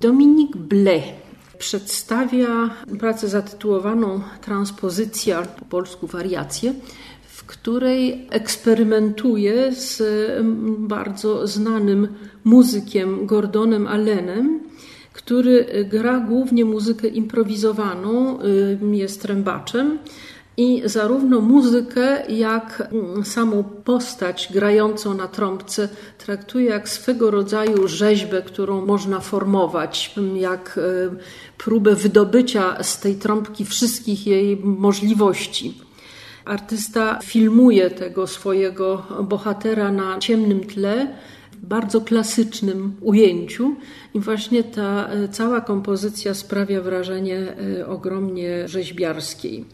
Dominik Ble przedstawia pracę zatytułowaną Transpozycja, po polsku wariacje, w której eksperymentuje z bardzo znanym muzykiem Gordonem Allenem, który gra głównie muzykę improwizowaną, jest trębaczem i zarówno muzykę, jak mm, samą postać grającą na trąbce traktuje jak swego rodzaju rzeźbę, którą można formować, jak e, próbę wydobycia z tej trąbki wszystkich jej możliwości. Artysta filmuje tego swojego bohatera na ciemnym tle, bardzo klasycznym ujęciu, i właśnie ta e, cała kompozycja sprawia wrażenie e, ogromnie rzeźbiarskiej.